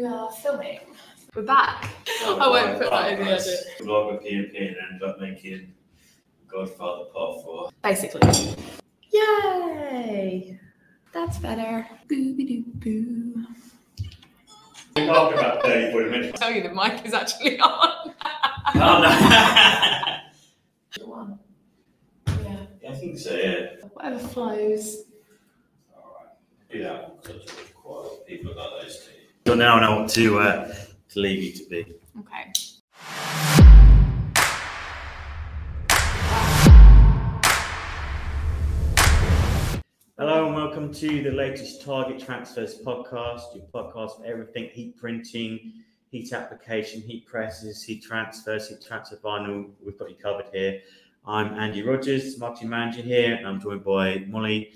We are filming. We're back. Oh, oh, I won't put that in the edit. Vlog with P and end up making Godfather Part 4. Basically. Yay! That's better. Booby doo boo. After about 30, 40 minutes. Tell you the mic is actually on. Oh no! One. Yeah. yeah, I think so, yeah. Whatever flows. Alright. Do that one because there's quite a lot of people like those two. You'll now know what to, uh, to leave you to be. Okay. Hello and welcome to the latest Target Transfers podcast, your podcast for everything heat printing, heat application, heat presses, heat transfers, heat transfer vinyl. We've got you covered here. I'm Andy Rogers, marketing manager here, and I'm joined by Molly,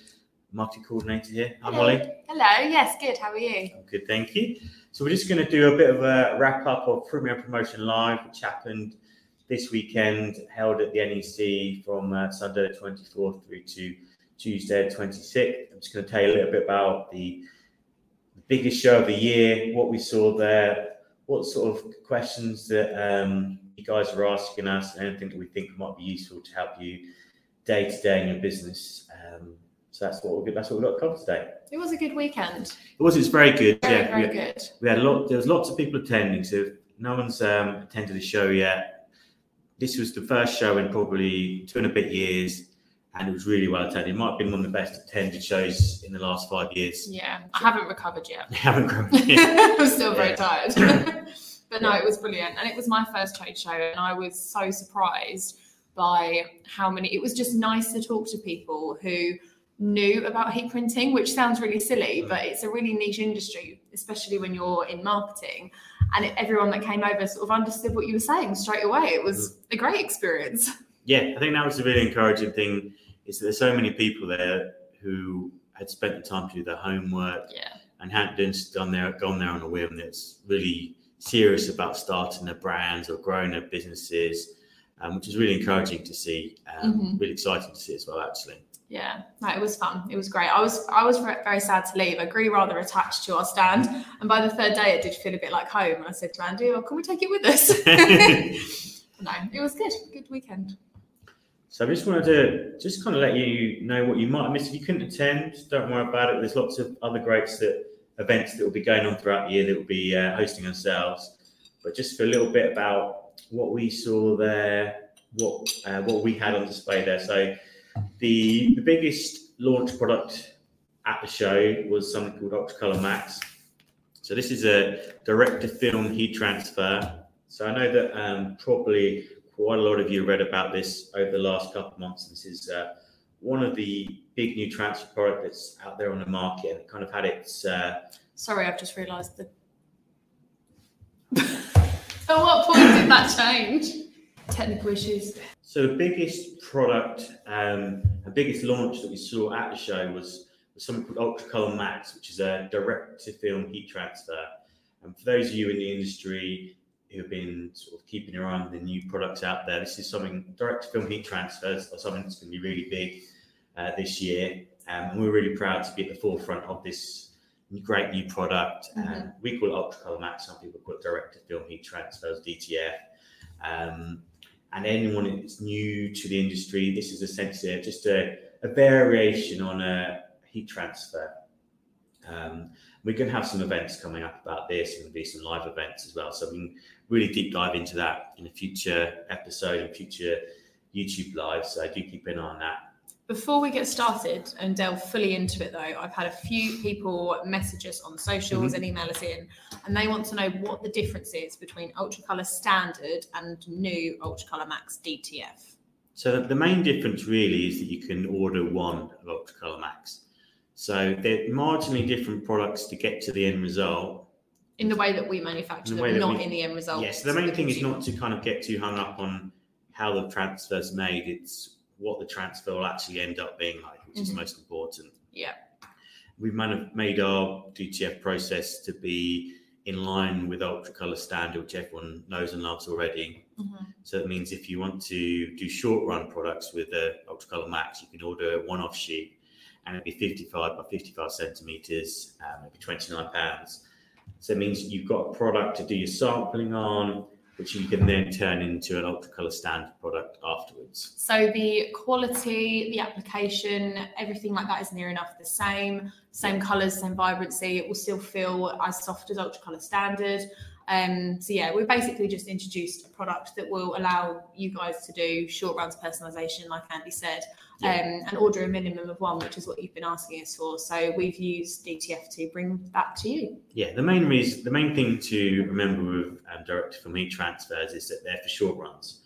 marketing coordinator here. Hi, Molly. Hello. Yes, good. How are you? I'm good, thank you. So we're just going to do a bit of a wrap up of Printwear Promotion Live, which happened this weekend, held at the NEC from uh, Sunday the 24th through to Tuesday the 26th. I'm just going to tell you a little bit about the, the biggest show of the year, what we saw there, what sort of questions that um, you guys are asking us, and anything that we think might be useful to help you day to day in your business. Um, so that's what we're, that's what we've got covered today. It was a good weekend. It was. It's very good. Very, yeah, very we, good. we had a lot. There was lots of people attending. So no one's um, attended the show yet. This was the first show in probably two and a bit years, and it was really well attended. It might have been one of the best attended shows in the last five years. Yeah, I haven't recovered yet. I haven't recovered. yet. I'm still very tired. but no, it was brilliant. And it was my first trade show, and I was so surprised by how many. It was just nice to talk to people who knew about heat printing, which sounds really silly, Mm. but it's a really niche industry, especially when you're in marketing. And it, everyone that came over sort of understood what you were saying straight away. It was a great experience. yeah, I think that was a really encouraging thing. Is that there's so many people there who had spent the time to do their homework, Yeah. and hadn't done, done there, gone there on a whim that's really serious about starting their brands or growing their businesses, um, which is really encouraging to see. Um, Mhm. Really exciting to see as well, actually. Yeah, no, it was fun. It was great. I was I was very sad to leave. I grew rather attached to our stand, and by the third day, it did feel a bit like home. And I said to Andy, "Oh, can we take it with us?" no, it was good. Good weekend. So I just wanted to just kind of let you know what you might have missed if you couldn't attend. Don't worry about it. There's lots of other great that, events that will be going on throughout the year that will be uh, hosting ourselves. But just for a little bit about what we saw there, what uh, what we had on display there. So the the biggest launch product at the show was something called Ultracolor Max. So this is a direct to film heat transfer. So I know that um, probably quite a lot of you read about this over the last couple of months. This is uh, one of the big new transfer product that's out there on the market and kind of had its uh, Sorry, I've just realised that. At what point did that change? Technical issues. So the biggest product um, and biggest launch that we saw at the show was, was something called Ultracolor Max, which is a direct to film heat transfer. And for those of you in the industry who have been sort of keeping your eye on the new products out there, this is something direct to film heat transfers are something that's going to be really big uh, this year. Um, and we're really proud to be at the forefront of this great new product. And we call it Ultracolor Max. Some people call it direct to film heat transfers, DTF. And anyone that's new to the industry, this is essentially just a, a variation on a heat transfer. Um, we're going to have some events coming up about this, and there'll be some live events as well. So we can really deep dive into that in a future episode and future YouTube live. So do keep an eye on that. Before we get started and delve fully into it, though, I've had a few people message us on socials mm-hmm. and email us in, and they want to know what the difference is between Ultracolor Standard and new Ultracolor Max DTF. So the, main difference really is that you can order one of Ultracolor Max. So they're marginally different products to get to the end result. In the way that we manufacture them, not we- in the end result. Yes, the main thing is not to kind of get too hung up on how the transfer's made. It's what the transfer will actually end up being like, which is Mhm. most important. Yeah. We've made our DTF process to be in line with Ultracolor standard, which everyone knows and loves already. Mhm. So that means if you want to do short run products with the Ultracolor Max, you can order a one off sheet and it'd be 55 by 55 centimeters, um, it'd be 29 pounds. So it means you've got a product to do your sampling on, which you can then turn into an ultracolor standard product afterwards. So the quality, the application, everything like that is near enough the same, same colours, same vibrancy. It will still feel as soft as ultracolor standard. Um, so yeah, we basically just introduced a product that will allow you guys to do short runs personalization, like Andy said, um, and order a minimum of one, which is what you've been asking us for. So we've used DTF to bring that to you. Yeah, the main reason, the main thing to remember with um, direct from heat transfers is that they're for short runs.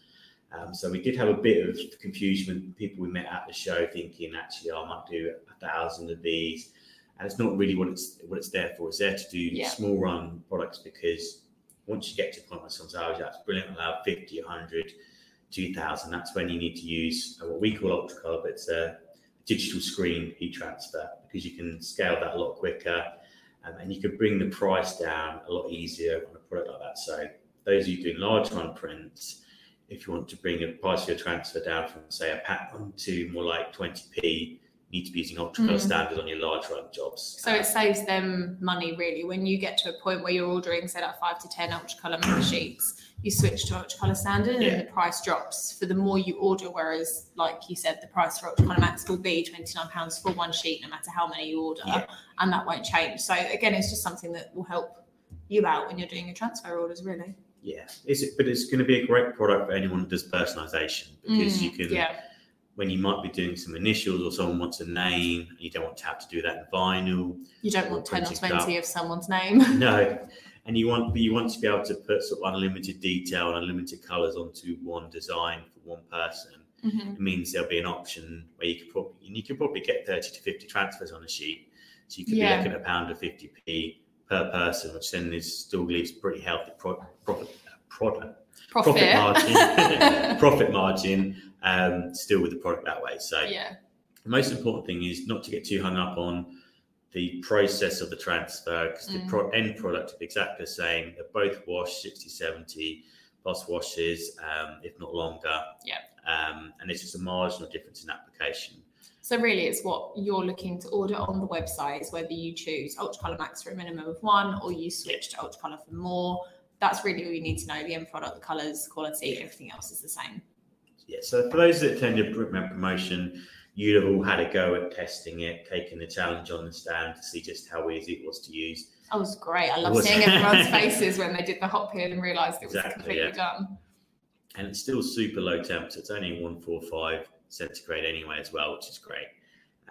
Um, so we did have a bit of confusion with people we met at the show, thinking actually oh, I might do a thousand of these, and it's not really what it's what it's there for. It's there to do Yeah. small run products because once you get to a point where someone's oh, that's brilliant, allow 50, 100, 2000, that's when you need to use uh, what we call ultracolor, but it's a digital screen heat transfer because you can scale that a lot quicker um, and you can bring the price down a lot easier on a product like that. So those of you doing large run prints, if you want to bring the price of your transfer down from say a pattern to more like 20p, you need to be using ultracolor Mm. standard on your large run jobs. So it saves them money really. When you get to a point where you're ordering, say, like five to ten ultracolor Max sheets, you switch to ultracolor standard Yeah. and the price drops for the more you order. Whereas, like you said, the price for ultracolor Maxes will be twenty nine pounds for one sheet, no matter how many you order, Yeah. and that won't change. So again, it's just something that will help you out when you're doing your transfer orders, really. Yeah, is it? But it's going to be a great product for anyone who does personalization because Mm, you can, yeah, when you might be doing some initials or someone wants a name, you don't want to have to do that in vinyl. you don't want ten or Printing twenty of someone's name. no, and you want, but you want to be able to put sort of unlimited detail and unlimited colors onto one design for one person. Mhm. It means there'll be an option where you could probably, and you could probably get thirty to fifty transfers on a sheet, so you could Yeah. be looking at a pound of fifty p per person, which then is still leaves pretty healthy pro- profit. Product Profit. profit margin, profit margin, um, still with the product that way. So yeah. the most important thing is not to get too hung up on the process of the transfer because the Mm. pro- end product is exactly the same. They're both washed 60, 70 plus washes, um, if not longer. Yeah. Um, and it's just a marginal difference in application. So really, it's what you're looking to order on the website is whether you choose Ultracolor Max for a minimum of one or you switch to Ultracolor for more. That's really all you need to know. The end product, the colours, quality, everything else is the same. Yeah. So for those that attended Printwear promotion, you'd have all had a go at testing it, taking the challenge on the stand to see just how easy it was to use. That was great. I love seeing everyone's faces when they did the hot peel and realised it was Exactly, completely yeah. done. and it's still super low temperature. It's only 145 centigrade anyway, as well, which is great.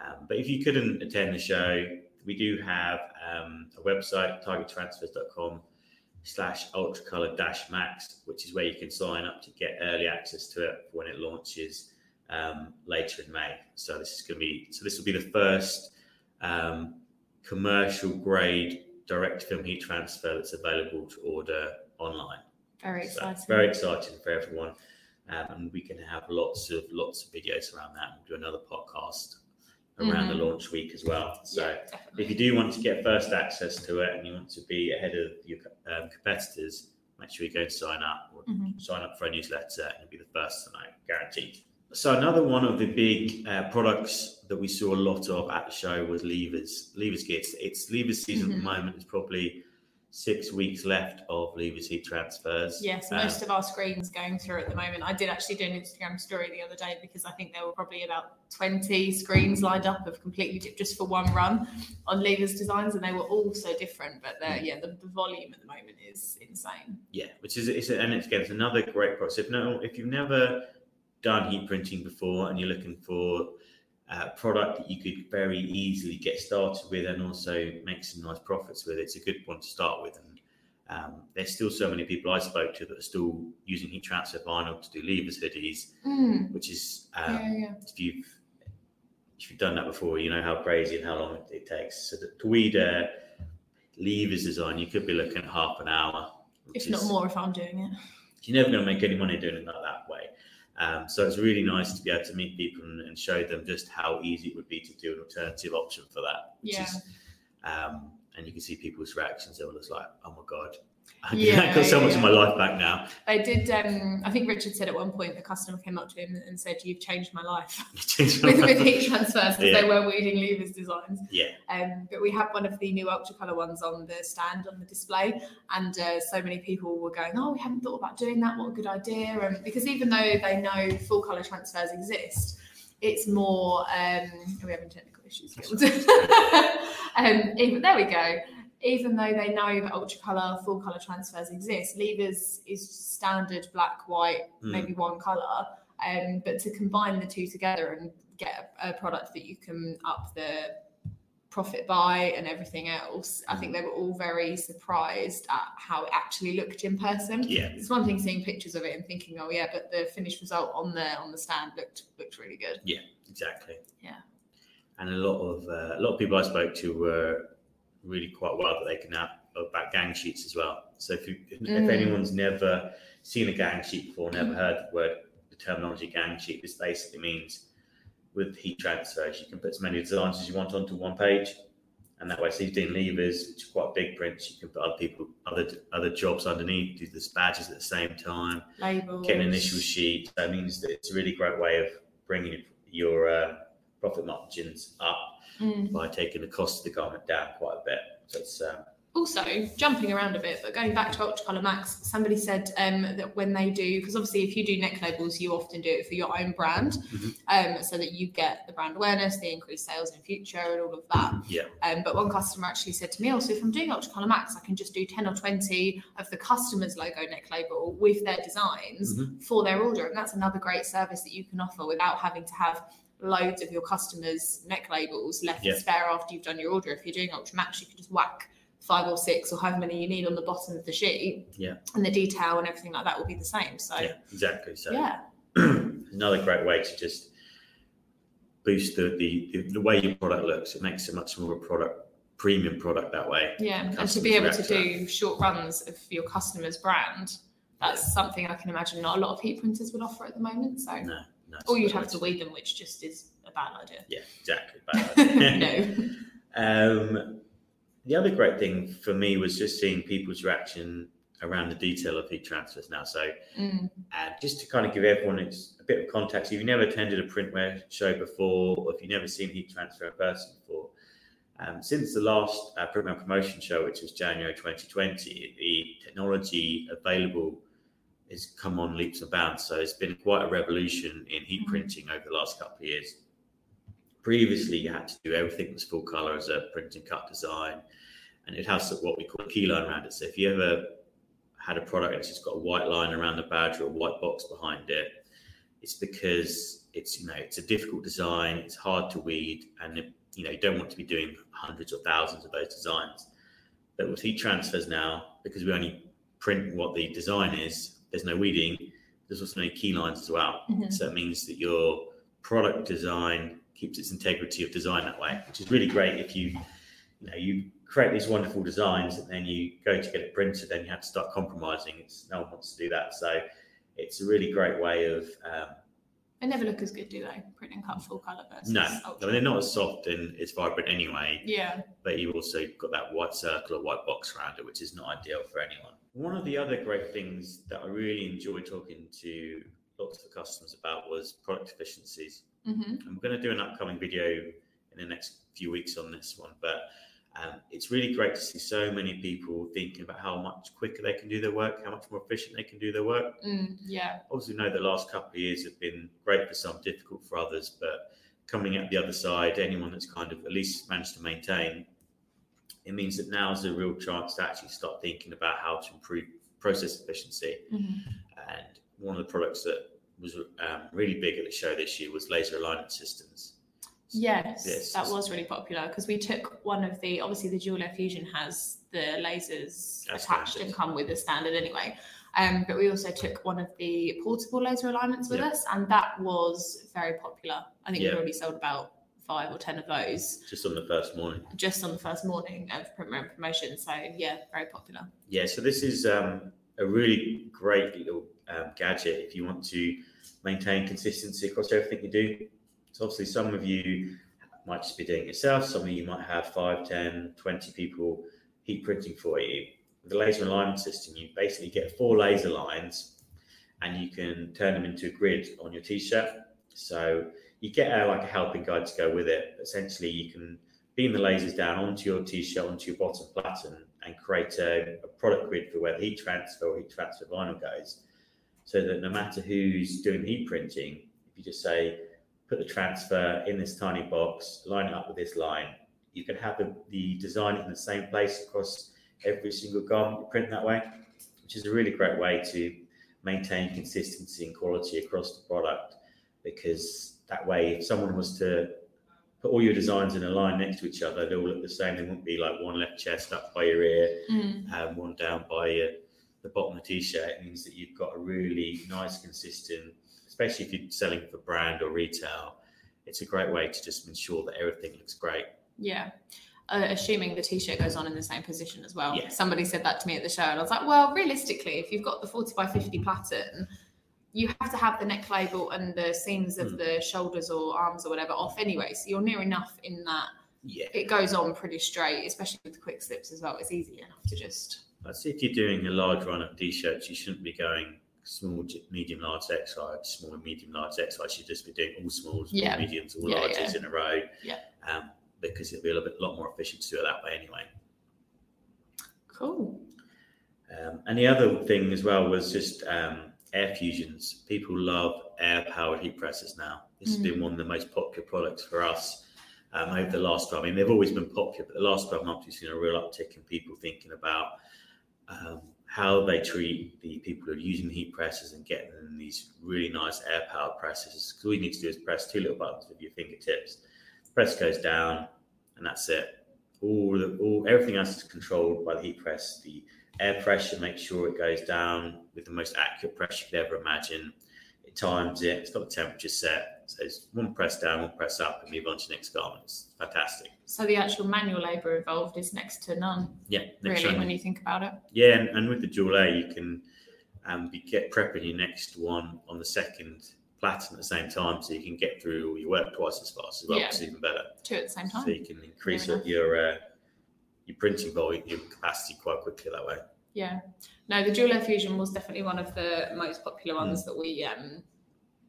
Um, but if you couldn't attend the show, we do have um, a website, targettransfers.com slash ultracolor dash max, which is where you can sign up to get early access to it when it launches um, later in May. So this is going to be, so this will be the first um, commercial grade direct film heat transfer that's available to order online. Very So, exciting. very exciting for everyone. Um, and we can have lots of lots of videos around that. We'll do another podcast around the Mhm. launch week as well. So yeah, if you do want to get first access to it and you want to be ahead of your um, competitors, make sure you go and sign up or Mhm. sign up for a newsletter and you'll be the first to know, guaranteed. So another one of the big uh, products that we saw a lot of at the show was leavers. Leavers kits. It's leavers season at Mhm. the moment. It's probably six weeks left of leavers heat transfers. Yes, Um, most of our screens going through at the moment. I did actually do an Instagram story the other day because I think there were probably about 20 screens lined up of completely just for one run on leavers designs, and they were all so different. But they're- yeah, the, the volume at the moment is insane. Yeah, which is it's and it's again it's another great process. If no, if you've never done heat printing before and you're looking for a product that you could very easily get started with and also make some nice profits with, it's a good one to start with. And um, there's still so many people I spoke to that are still using heat transfer vinyl to do leavers hoodies, Mm, which is um, yeah, yeah. if you've if you've done that before, you know how crazy and how long it, it takes. So the tweed uh, leavers design, you could be looking at half an hour, If not is- more, if I'm doing it. you're never going to make any money doing it like that way. Um, so it's really nice to be able to meet people and, and show them just how easy it would be to do an alternative option for that, which Yeah. is um, and you can see people's reactions. They were just like, "Oh my god, Yeah, I got so much yeah. of my life back now." They did. Um, I think Richard said at one point the customer came up to him and said, "You've changed my life." Changed my with, with heat transfers because Yeah. they were weeding leavers designs. Yeah. Um, but we have one of the new ultra color ones on the stand on the display, and uh, so many people were going, "Oh, we haven't thought about doing that. What a good idea!" And because even though they know full color transfers exist, it's more. Um, are we having technical issues? um, even there we go. Even though they know that ultra color, full color transfers exist, leavers is standard black, white, Mm. maybe one color. Um, but to combine the two together and get a, a product that you can up the profit by and everything else, I think they were all very surprised at how it actually looked in person. Yeah, It's one thing seeing pictures of it and thinking, oh yeah, but the finished result on the on the stand looked looked really good. Yeah, exactly. Yeah. And a lot of uh, a lot of people I spoke to were really quite well that they can have about gang sheets as well. So if you, if, Mm. if anyone's never seen a gang sheet before, never heard the word the terminology gang sheet, this basically means with heat transfers you can put as many designs as you want onto one page. And that way, so you're leavers, which are quite big prints. You can put other people, other other jobs underneath, do the badges at the same time Labels. get an initial sheet. That means that it's a really great way of bringing your uh, profit margins up Mm. by taking the cost of the garment down quite a bit. So it's um, Also, jumping around a bit, but going back to Ultra Colour Max, somebody said um, that when they do, because obviously if you do neck labels, you often do it for your own brand, Mhm. um, so that you get the brand awareness, the increased sales in future, and all of that. yeah, Um, but one customer actually said to me, also, if I'm doing Ultra Colour Max, I can just do 10 or 20 of the customer's logo neck label with their designs Mhm. for their order. And that's another great service that you can offer without having to have loads of your customers' neck labels left Yeah. to spare after you've done your order. If you're doing Ultra Max, you can just whack five or six or however many you need on the bottom of the sheet. Yeah. And the detail and everything like that will be the same. So, yeah, exactly. So yeah. another great way to just boost the, the the way your product looks. It makes it much more a product premium product that way. Yeah, and to be able to do short runs of your customer's brand, that's something I can imagine not a lot of heat printers would offer at the moment. So, No, no, or you'd have to weed them, which just is a bad idea. Yeah, exactly. Bad idea. no. Um, the other great thing for me was just seeing people's reaction around the detail of heat transfers now. So, Mm, uh, just to kind of give everyone a bit of context, if you've never attended a printwear show before, or if you've never seen heat transfer in person before, um, since the last uh, printwear promotion show, which was January 2020, the technology available has come on leaps and bounds. So it's been quite a revolution in heat Mhm. printing over the last couple of years. Previously, you had to do everything was full color as a print and cut design, and it has what we call a key line around it. So if you ever had a product it's just got a white line around the badge or a white box behind it, it's because it's you know it's a difficult design, it's hard to weed, and it, you know you don't want to be doing hundreds or thousands of those designs. But with heat transfers now, because we only print what the design is, there's no weeding. There's also no key lines as well. Mhm. So it means that your product design keeps its integrity of design that way, which is really great if you, you know, you create these wonderful designs and then you go to get it printed, then you have to start compromising. It's no one wants to do that. So it's a really great way of um, They never look as good, do they? Print and cut full colour versus no, I mean, they're not as soft and it's vibrant anyway, Yeah. but you've also got that white circle or white box around it, which is not ideal for anyone. One of the other great things that I really enjoy talking to lots of customers about was product efficiencies. hmm And we're going to do an upcoming video in the next few weeks on this one, but um, it's really great to see so many people thinking about how much quicker they can do their work, how much more efficient they can do their work. Mm, yeah. Obviously, know the last couple of years have been great for some, difficult for others, but coming out the other side, anyone that's kind of at least managed to maintain, it means that now is a real chance to actually start thinking about how to improve process efficiency. Mhm. And one of the products that was um, really big at the show this year was laser alignment systems. Yes, Yes. that was really popular because we took one of the obviously the Dual Air Fusion has the lasers That's attached standard. and come with the standard anyway. Um, but we also took one of the portable laser alignments with Yeah. us, and that was very popular. I think Yeah. we already sold about five or ten of those Just on the first morning. just on the first morning of promo- promotion. So yeah, very popular. Yeah, so this is um, a really great little um, gadget if you want to maintain consistency across everything you do. So obviously, some of you might just be doing it yourself. Some of you might have 5, 10, 20 people heat printing for you. With the laser alignment system, you basically get four laser lines and you can turn them into a grid on your t-shirt. So you get a, like a helping guide to go with it. Essentially, you can beam the lasers down onto your t-shirt, onto your bottom platen, and create a, a product grid for where the heat transfer or heat transfer vinyl goes. So that no matter who's doing heat printing, if you just say, put the transfer in this tiny box, line it up with this line, you can have the, the design in the same place across every single garment you print that way, which is a really great way to maintain consistency and quality across the product. Because that way, if someone was to put all your designs in a line next to each other, they all look the same. They wouldn't be like one left chest up by your ear Mm. and one down by your, the bottom of the t-shirt. It means that you've got a really nice, consistent, especially if you're selling for brand or retail. It's a great way to just ensure that everything looks great. Yeah. Uh, assuming the t-shirt goes on in the same position as well. Yeah. Somebody said that to me at the show, and I was like, "Well, realistically, if you've got the forty by fifty pattern, you have to have the neck label and the seams of Mm. the shoulders or arms or whatever off anyway. So you're near enough in that Yeah. it goes on pretty straight, especially with the quick slips as well. It's easy enough to just say if you're doing a large run of t-shirts, you shouldn't be going small, medium, large, X large, small, medium, large, X large. You should just be doing all smalls, Yeah. all mediums, all Yeah, larges in a row. Yeah. Um, because it'll be a little bit, lot more efficient to do it that way anyway. cool. Um, and the other thing as well was just um, air fusions. People love air powered heat presses now. This has Mm. been one of the most popular products for us um, over the last 12. I mean, they've always been popular, but the last 12 months we've seen a real uptick in people thinking about um, how they treat the people who are using heat presses and getting them these really nice air powered presses. Because all you need to do is press two little buttons with your fingertips. Press goes down, and that's it. All the all everything else is controlled by the heat press. The air pressure make sure it goes down with the most accurate pressure you could ever imagine. It times it. It's got the temperature set. So it's one press down, one press up, and move on to the next garment. It's fantastic. So the actual manual labour involved is next to none, Yeah, really, when you think about it. Yeah, and, and with the dual A, you can um, be get prepping your next one on the second platen at the same time, so you can get through all your work twice as fast as well. Yeah. Is even better. Two at the same time. So you can increase your your, uh, your printing volume, your capacity quite quickly that way. Yeah. No, the dual air fusion was definitely one of the most popular ones that we um,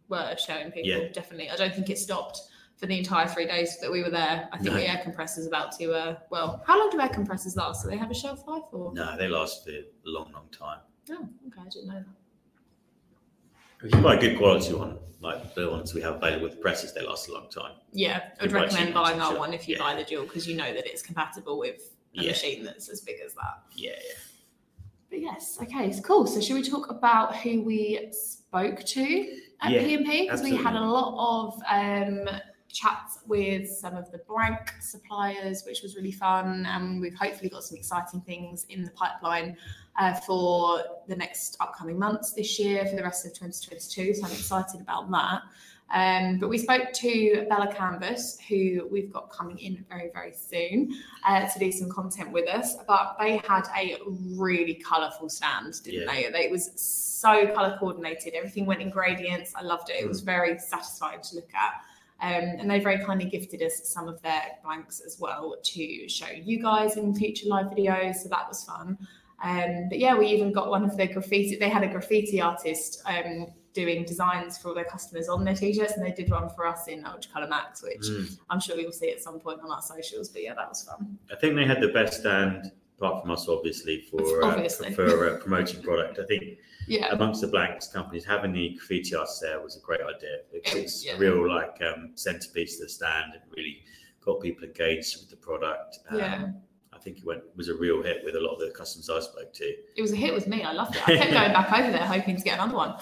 were showing people. Yeah. Definitely. I don't think it stopped for the entire three days that we were there. I think No. the air compressor's about to, uh, well, how long do air compressors last? Do they have a shelf life or? No, they last a long, long time. Oh, okay. I didn't know that. If you buy a good quality one, like the ones we have available with the presses, they last a long time. Yeah. I would recommend buying our one if you Yeah. buy the dual because you know that it's compatible with a Yeah. machine that's as big as that. Yeah, yeah. But yes, okay, it's cool. So should we talk about who we spoke to at Yeah, P&P? Because we had a lot of um, chats with some of the blank suppliers, which was really fun. And we've hopefully got some exciting things in the pipeline uh, for the next upcoming months this year, for the rest of 2022. So I'm excited about that. Um, but we spoke to Bella Canvas, who we've got coming in very, very soon uh, to do some content with us. But they had a really colourful stand, didn't Yeah. they? It was so colour coordinated. Everything went in gradients. I loved it. It was very satisfying to look at. Um, and they very kindly gifted us some of their blanks as well to show you guys in future live videos. So that was fun. Um, but yeah, we even got one of the graffiti. They had a graffiti artist um, doing designs for all their customers on their t-shirts, and they did one for us in Ultra Color Max, which Mm. I'm sure you'll see at some point on our socials. But yeah, that was fun. I think they had the best stand, apart from us, obviously, for uh, Obviously. for uh, promoting product. I think Yeah, amongst the blanks companies, having the graffiti artists there was a great idea. It's, It- it's yeah. a real like um, centerpiece to the stand and really got people engaged with the product. Um, Yeah. I think it went was a real hit with a lot of the customers I spoke to. it was a hit with me. I loved it. I kept going back over there hoping to get another one.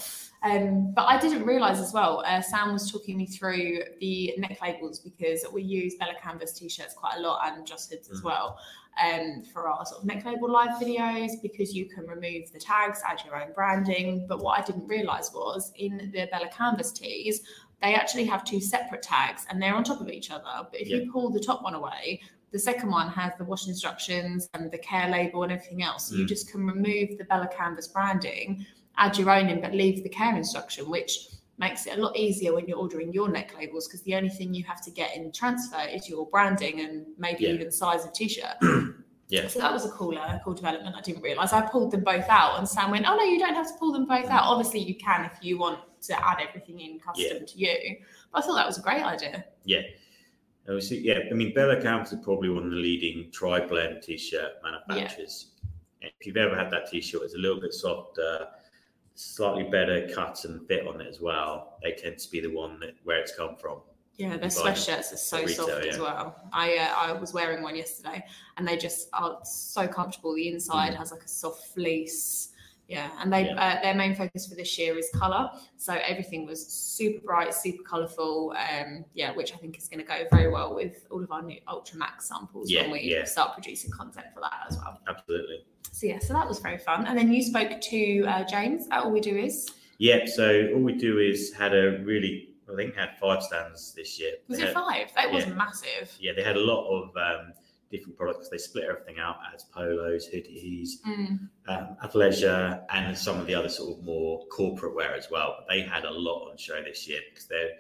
Um, but I didn't realise as well. Uh, Sam was talking me through the neck labels because we use Bella Canvas t-shirts quite a lot and Just Hoods as Mm. well um, for our sort of neck label live videos because you can remove the tags, add your own branding. But what I didn't realise was in the Bella Canvas tees, they actually have two separate tags and they're on top of each other. But if you pull the top one away, the second one has the wash instructions and the care label and everything else. So you Mm. just can remove the Bella Canvas branding, add your own in, but leave the care instruction, which makes it a lot easier when you're ordering your neck labels because the only thing you have to get in transfer is your branding and maybe Yeah. even size of t-shirt. Yeah. So that was a cool, uh, cool development. I didn't realise. I pulled them both out, and Sam went, "Oh no, you don't have to pull them both out. Obviously, you can if you want to add everything in custom to you." But I thought that was a great idea. Obviously, yeah. I mean, Bella Canvas is probably one of the leading tri-blend t-shirt manufacturers. If you've ever had that t-shirt, it's a little bit softer, slightly better cut and fit on it as well. They tend to be the one that where it's come from. Yeah, their sweatshirts are so retail, soft as well. I uh, I was wearing one yesterday, and they just are so comfortable. The inside Mm. has like a soft fleece. Yeah, and they Yeah. uh, their main focus for this year is color. So everything was super bright, super colorful. Um, yeah, which I think is going to go very well with all of our new Ultra Max samples Yeah, when we yeah. start producing content for that as well. Absolutely. So yeah, so that was very fun. And then you spoke to uh, James at All We Do Is. Yep. So all we do is had a really, I think, had five stands this year. Was They it had- five? That was massive. Yeah, they had a lot of um, different products. They split everything out as polos, hoodies, Mm. um, athleisure, and some of the other sort of more corporate wear as well. But they had a lot on show this year because they're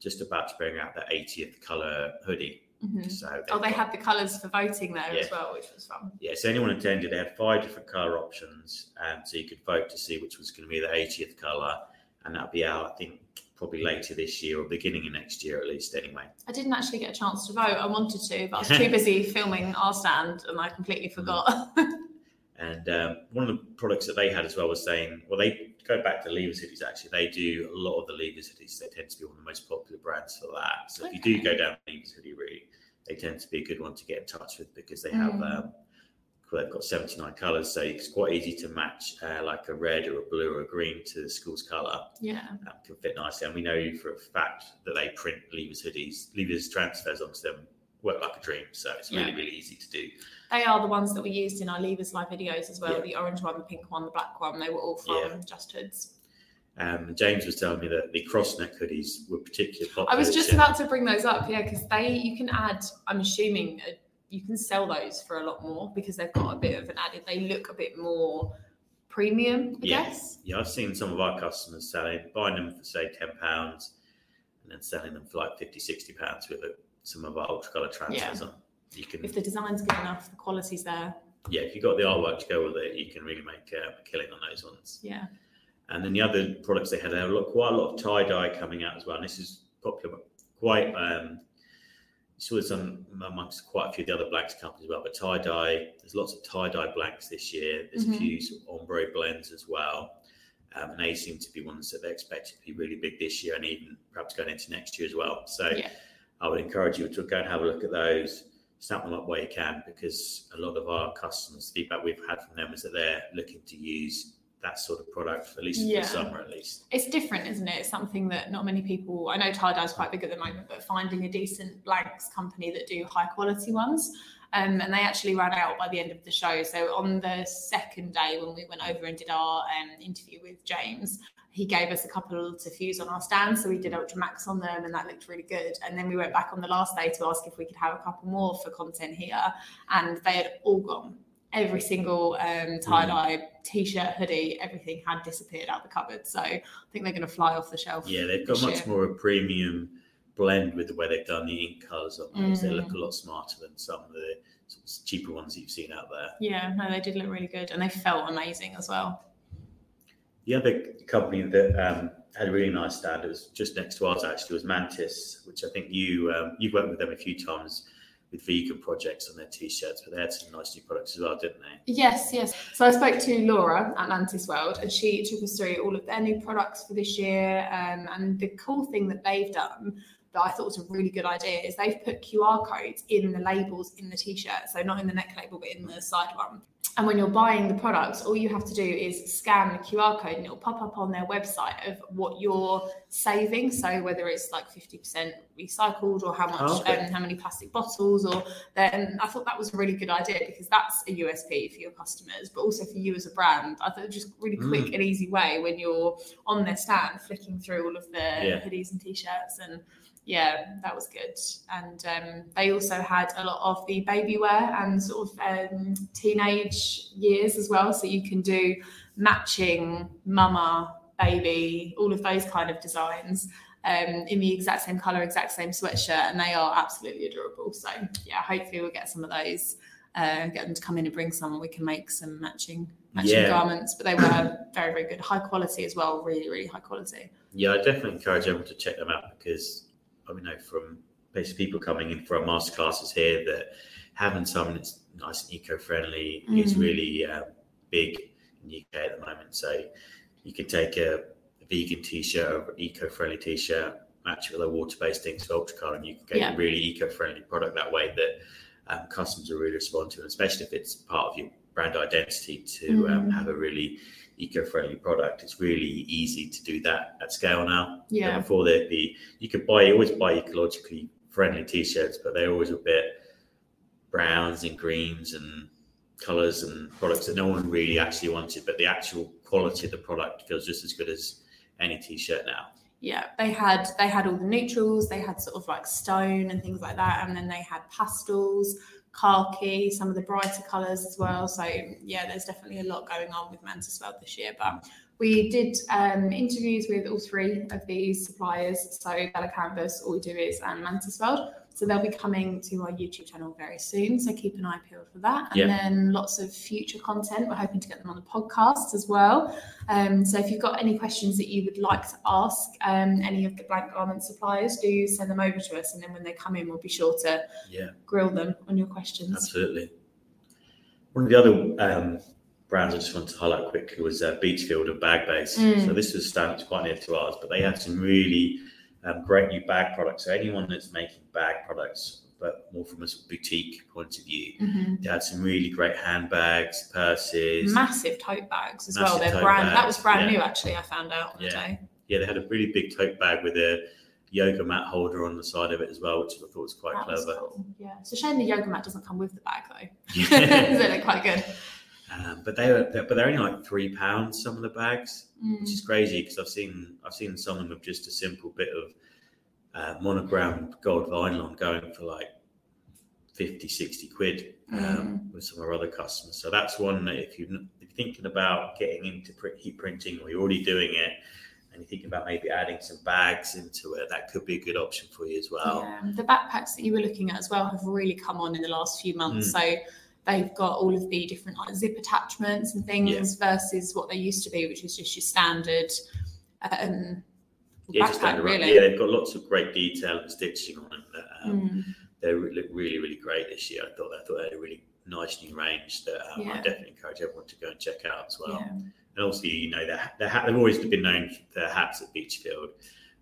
just about to bring out the 80th color hoodie. Mhm. So Oh, they've got- had the colours for voting there as well, which was fun. yeah. So anyone attended, they had five different color options, and so you could vote to see which was going to be the 80th color, and that'll be out, I think, probably later this year or beginning of next year at least. Anyway. I didn't actually get a chance to vote. I wanted to, but I was too busy filming our stand and I completely forgot. And um, one of the products that they had as well was saying, well, they go back to Lever Cities actually. They do a lot of the Lever Cities. They tend to be one of the most popular brands for that. So if you do go down Lever City route, they tend to be a good one to get in touch with because they have. Mm. Um, they've got 79 colours, so it's quite easy to match uh, like a red or a blue or a green to the school's colour. yeah. Um, can fit nicely. And we know for a fact that they print Leavers hoodies, Leavers transfers onto them work like a dream. So it's really, Yeah. really easy to do. They are the ones that we used in our Leavers live videos as well. Yeah. The orange one, the pink one, the black one. They were all from Yeah. Just Hoods. Um, James was telling me that the cross neck hoodies were particularly popular. I was just about to bring those up, yeah, because they you can add. I'm assuming uh, you can sell those for a lot more because they've got a bit of an added. They look a bit more premium, I Yeah. guess. Yeah, I've seen some of our customers selling, buying them for say ten pounds, and then selling them for like 50, 60 pounds with some of our ultra color transfers on. You can, If the design's good enough, the quality's there. yeah, if you've got the artwork to go with it, you can really make uh, a killing on those ones. Yeah. And then the other products they had, they had a lot, quite a lot of tie dye coming out as well. And this is popular, quite. Um, saw this on amongst quite a few of the other blacks companies as well. But tie dye, there's lots of tie dye blacks this year. There's Mhm. a few sort of ombre blends as well. Um, and they seem to be ones that they expect to be really big this year and even perhaps going into next year as well. So Yeah. I would encourage you to go and have a look at those, snap them up where you can, because a lot of our customers, feedback we've had from them is that they're looking to use that sort of product at least Yeah. for the summer at least. It's different, isn't it? It's something that not many people. I know tie dye's quite big at the moment, but finding a decent blanks company that do high quality ones. Um, and they actually ran out by the end of the show. So on the second day when we went over and did our um, interview with James, he gave us a couple to fuse on our stand. So we did Ultra Max on them, and that looked really good. And then we went back on the last day to ask if we could have a couple more for content here, and they had all gone. Every single um, tie dye t-shirt, hoodie, everything had disappeared out the cupboard. So I think they're going to fly off the shelf. Yeah, they've got much year. more of a premium blend with the way they've done the ink colours on those. They Mm. look a lot smarter than some of the sort of cheaper ones that you've seen out there. Yeah, no, they did look really good, and they felt amazing as well. The other company that um, had a really nice stand, it was just next to ours actually, was Mantis, which I think you um, you've worked with them a few times with vegan projects on their t-shirts, but they had some nice new products as well, didn't they? Yes, yes. So I spoke to Laura at Mantis World, and she took us through all of their new products for this year. Um, and the cool thing that they've done that I thought was a really good idea is they've put QR codes in the labels in the t-shirt, so not in the neck label, but in the side one. And when you're buying the products, all you have to do is scan the QR code and it'll pop up on their website of what you're saving. So whether it's like 50% recycled or how much, Oh, okay. um, how many plastic bottles, or then I thought that was a really good idea because that's a USP for your customers, but also for you as a brand. I thought just really quick Mm. and easy way when you're on their stand flicking through all of the Yeah. hoodies and t-shirts and yeah, that was good. And um, they also had a lot of the baby wear and sort of um, teenage years as well. So you can do matching mama baby, all of those kind of designs um, in the exact same color, exact same sweatshirt, and they are absolutely adorable. So yeah, hopefully we'll get some of those. Uh, get them to come in and bring some, we can make some matching matching Yeah. garments. But they were very very good, high quality as well, really really high quality. Yeah, I definitely encourage everyone to check them out because I mean, know from basically people coming in for our masterclasses here that having something that's nice and eco-friendly is Mm. really uh, big in the UK at the moment. So you can take a, a vegan t-shirt or eco-friendly t-shirt, match it with a water-based thing to ultra color, and you can get Yeah. a really eco-friendly product that way that um, customers will really respond to, and especially if it's part of your brand identity to um, Mm. have a really eco-friendly product. It's really easy to do that at scale now. Yeah. And before the, the you could buy you always buy ecologically friendly t-shirts, but they're always a bit browns and greens and colours and products that no one really actually wanted. But the actual quality of the product feels just as good as any t-shirt now. yeah they had they had all the neutrals they had sort of like stone and things like that and then they had pastels khaki some of the brighter colors as well. So yeah there's definitely a lot going on with Mantis World this year. But we did um, interviews with all three of these suppliers. So bella canvas all we do is and Mantis World so they'll be coming to our youtube channel very soon so keep an eye peeled for that and Yeah. then lots of future content we're hoping to get them on the podcast as well um, so if you've got any questions that you would like to ask um, any of the blank garment suppliers, do send them over to us, and then when they come in, we'll be sure to Yeah. grill them on your questions. Absolutely. One of the other um, brands I just wanted to highlight quickly was uh, Beechfield and Bag Base. Mm. So this was stands quite near to ours, but they had some really um, great new bag products. So anyone that's making bag products, but more from a sort of boutique point of view, Mhm. they had some really great handbags, purses. Massive tote bags as well. They're brand. that was brand yeah. new actually. I found out on the Yeah. day. yeah, they had a really big tote bag with a yoga mat holder on the side of it as well, which I thought was quite That was clever. cool. Yeah, it's a shame the yoga mat doesn't come with the bag though. Yeah. they look quite good. Um, but they were, but they're only like three pounds. Some of the bags, Mm. which is crazy because I've seen I've seen some of them with just a simple bit of uh, monogram gold vinyl on going for like 50, 60 quid um, with some of our other customers. So that's one that if, you, if you're thinking about getting into print, heat printing or you're already doing it and you're thinking about maybe adding some bags into it, that could be a good option for you as well. Yeah. The backpacks that you were looking at as well have really come on in the last few months. So they've got all of the different like zip attachments and things versus what they used to be, which is just your standard um, Yeah, backpack, road. really. yeah, they've got lots of great detail and stitching on them. That, um, Mm. they look really, really great this year. I thought I thought they had a really nice new range that um, I definitely encourage everyone to go and check out as well. Yeah. And also, you know, they're, they're, they've always been known for their hats at Beechfield.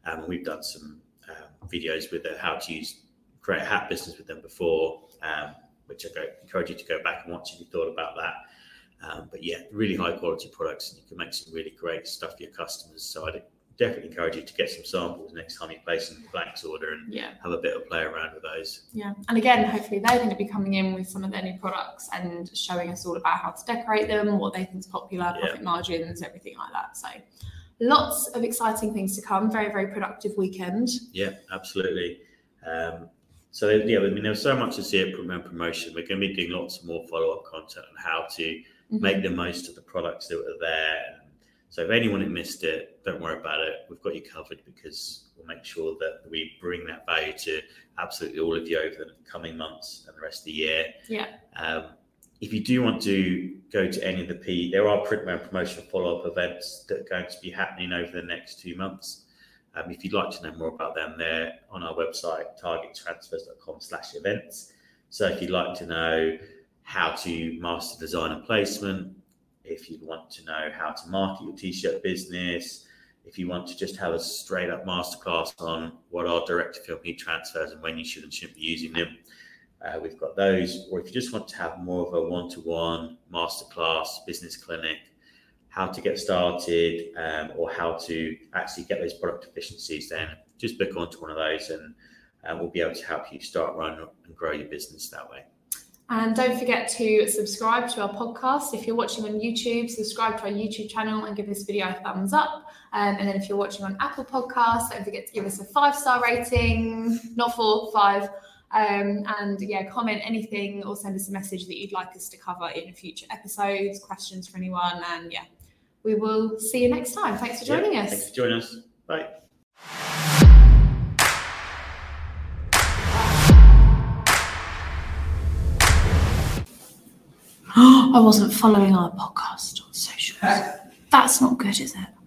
Um, and we've done some um, videos with their how to use create a hat business with them before, um, which I go, encourage you to go back and watch if you thought about that. Um, but yeah, really high quality products, and you can make some really great stuff for your customers. So I'd definitely encourage you to get some samples next time you place a blanks order and Yeah. have a bit of play around with those. Yeah. And again, hopefully they're going to be coming in with some of their new products and showing us all about how to decorate them, what they think is popular, Yeah. profit margins, everything like that. So lots of exciting things to come. Very, very productive weekend. Yeah, absolutely. Um, so yeah, I mean, there's so much to see at Promote Promotion. We're going to be doing lots more follow-up content on how to Mhm. make the most of the products that are there. So if anyone had missed it, don't worry about it. We've got you covered because we'll make sure that we bring that value to absolutely all of you over the coming months and the rest of the year. Yeah. Um, if you do want to go to any of the P, there are print and promotional follow-up events that are going to be happening over the next two months. Um, if you'd like to know more about them, they're on our website, targettransfers.com slash events. So if you'd like to know how to master design and placement, if you want to know how to market your t-shirt business, if you want to just have a straight up masterclass on what are direct to film heat transfers and when you should and shouldn't be using them, uh, we've got those. Or if you just want to have more of a one to one masterclass business clinic, how to get started um, or how to actually get those product efficiencies, then just book onto one of those and uh, we'll be able to help you start, run, and grow your business that way. And don't forget to subscribe to our podcast. If you're watching on YouTube, subscribe to our YouTube channel and give this video a thumbs up. Um, and then if you're watching on Apple Podcasts, don't forget to give us a five star rating, not four, five. Um, and yeah, comment anything or send us a message that you'd like us to cover in future episodes, questions for anyone. And yeah, we will see you next time. Thanks for joining Yeah, us. Thanks for joining us. Bye. I wasn't following our podcast on socials. That's not good, is it?